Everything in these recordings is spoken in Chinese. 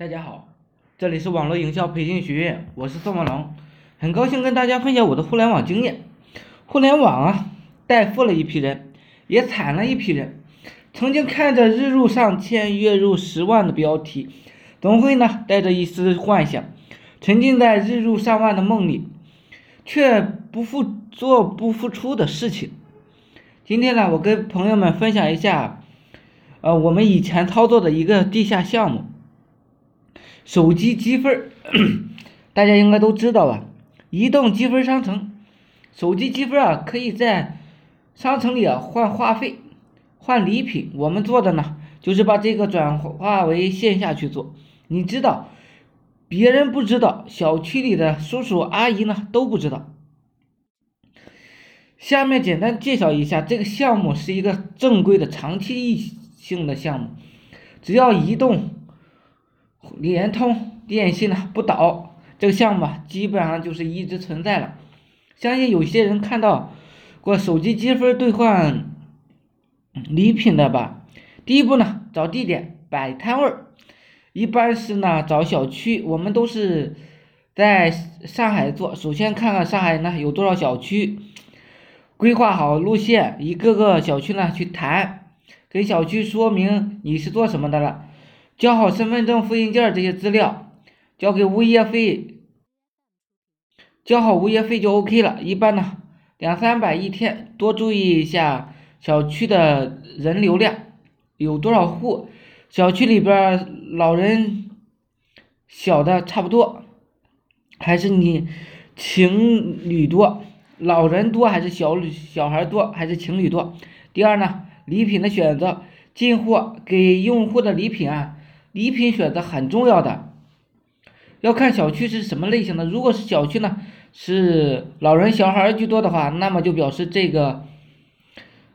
大家好，这里是网络营销培训学院，我是宋文龙，很高兴跟大家分享我的互联网经验。互联网啊，带富了一批人，也惨了一批人。曾经看着日入上千、月入十万的标题，总会呢带着一丝幻想，沉浸在日入上万的梦里，却不付做不付出的事情。今天呢，我跟朋友们分享一下，呃，我们以前操作的一个地下项目。手机积分，大家应该都知道吧？移动积分商城，手机积分啊，可以在商城里啊换话费、换礼品。我们做的呢，就是把这个转化为线下去做。你知道，别人不知道，小区里的叔叔阿姨呢都不知道。下面简单介绍一下，这个项目是一个正规的长期性的项目，只要移动。联通、电信呢不倒，这个项目啊基本上就是一直存在了。相信有些人看到过手机积分兑换礼品的吧？第一步呢，找地点摆摊位儿，一般是呢找小区。我们都是在上海做，首先看看上海呢有多少小区，规划好路线，一个个小区呢去谈，给小区说明你是做什么的了。交好身份证复印件这些资料，交给物业费，交好物业费就 OK 了。一般呢，两三百一天。多注意一下小区的人流量，有多少户？小区里边老人小的差不多，还是你情侣多？老人多还是小小孩多？还是情侣多？第二呢，礼品的选择，进货给用户的礼品啊。礼品选择很重要的，要看小区是什么类型的。如果是小区呢，是老人小孩居多的话，那么就表示这个，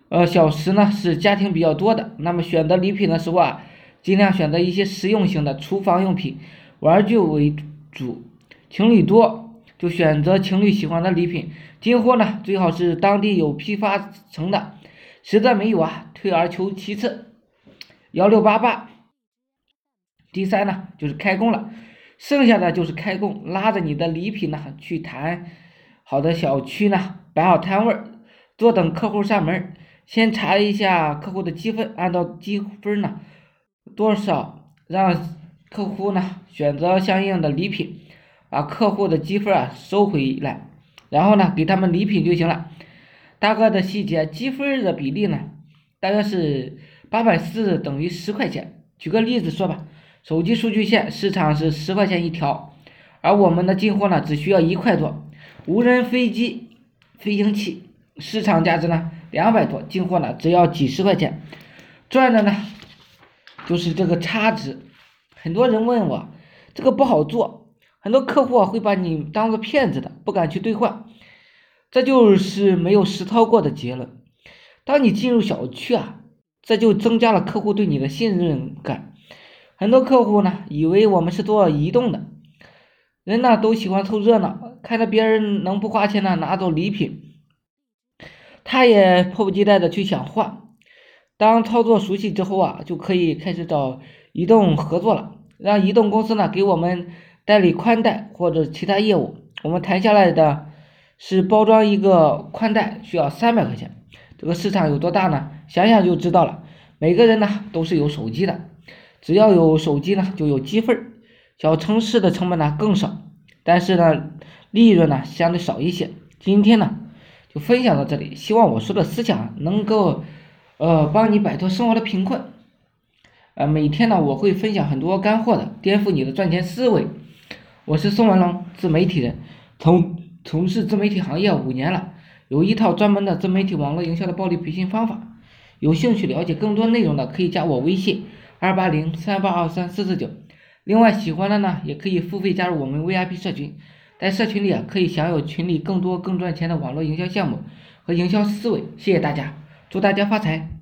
呃，小时呢是家庭比较多的。那么选择礼品的时候啊，尽量选择一些实用型的厨房用品、玩具为主。情侣多就选择情侣喜欢的礼品。进货呢，最好是当地有批发成的，实在没有啊，退而求其次，幺六八八。第三呢，就是开工了，剩下的就是开工，拉着你的礼品呢去谈好的小区呢，摆好摊位，坐等客户上门。先查一下客户的积分，按照积分呢多少，让客户呢选择相应的礼品，把客户的积分啊收回来，然后呢给他们礼品就行了。大概的细节，积分的比例呢，大约是八百四等于十块钱。举个例子说吧。手机数据线市场是十块钱一条，而我们的进货呢只需要一块多。无人飞机、飞行器市场价值呢两百多，进货呢只要几十块钱，赚的呢就是这个差值。很多人问我这个不好做，很多客户会把你当做骗子的，不敢去兑换，这就是没有实操过的结论。当你进入小区啊，这就增加了客户对你的信任感。很多客户呢，以为我们是做移动的，人呢都喜欢凑热闹，看着别人能不花钱呢拿走礼品，他也迫不及待的去想换。当操作熟悉之后啊，就可以开始找移动合作了，让移动公司呢给我们代理宽带或者其他业务。我们谈下来的是包装一个宽带需要三百块钱，这个市场有多大呢？想想就知道了。每个人呢都是有手机的。只要有手机呢，就有积分小城市的成本呢更少，但是呢，利润呢相对少一些。今天呢，就分享到这里，希望我说的思想能够，呃，帮你摆脱生活的贫困。呃，每天呢，我会分享很多干货的，颠覆你的赚钱思维。我是宋文龙，自媒体人，从从事自媒体行业五年了，有一套专门的自媒体网络营销的暴力培训方法。有兴趣了解更多内容的，可以加我微信。二八零三八二三四四九，另外喜欢的呢，也可以付费加入我们 VIP 社群，在社群里啊，可以享有群里更多更赚钱的网络营销项目和营销思维。谢谢大家，祝大家发财！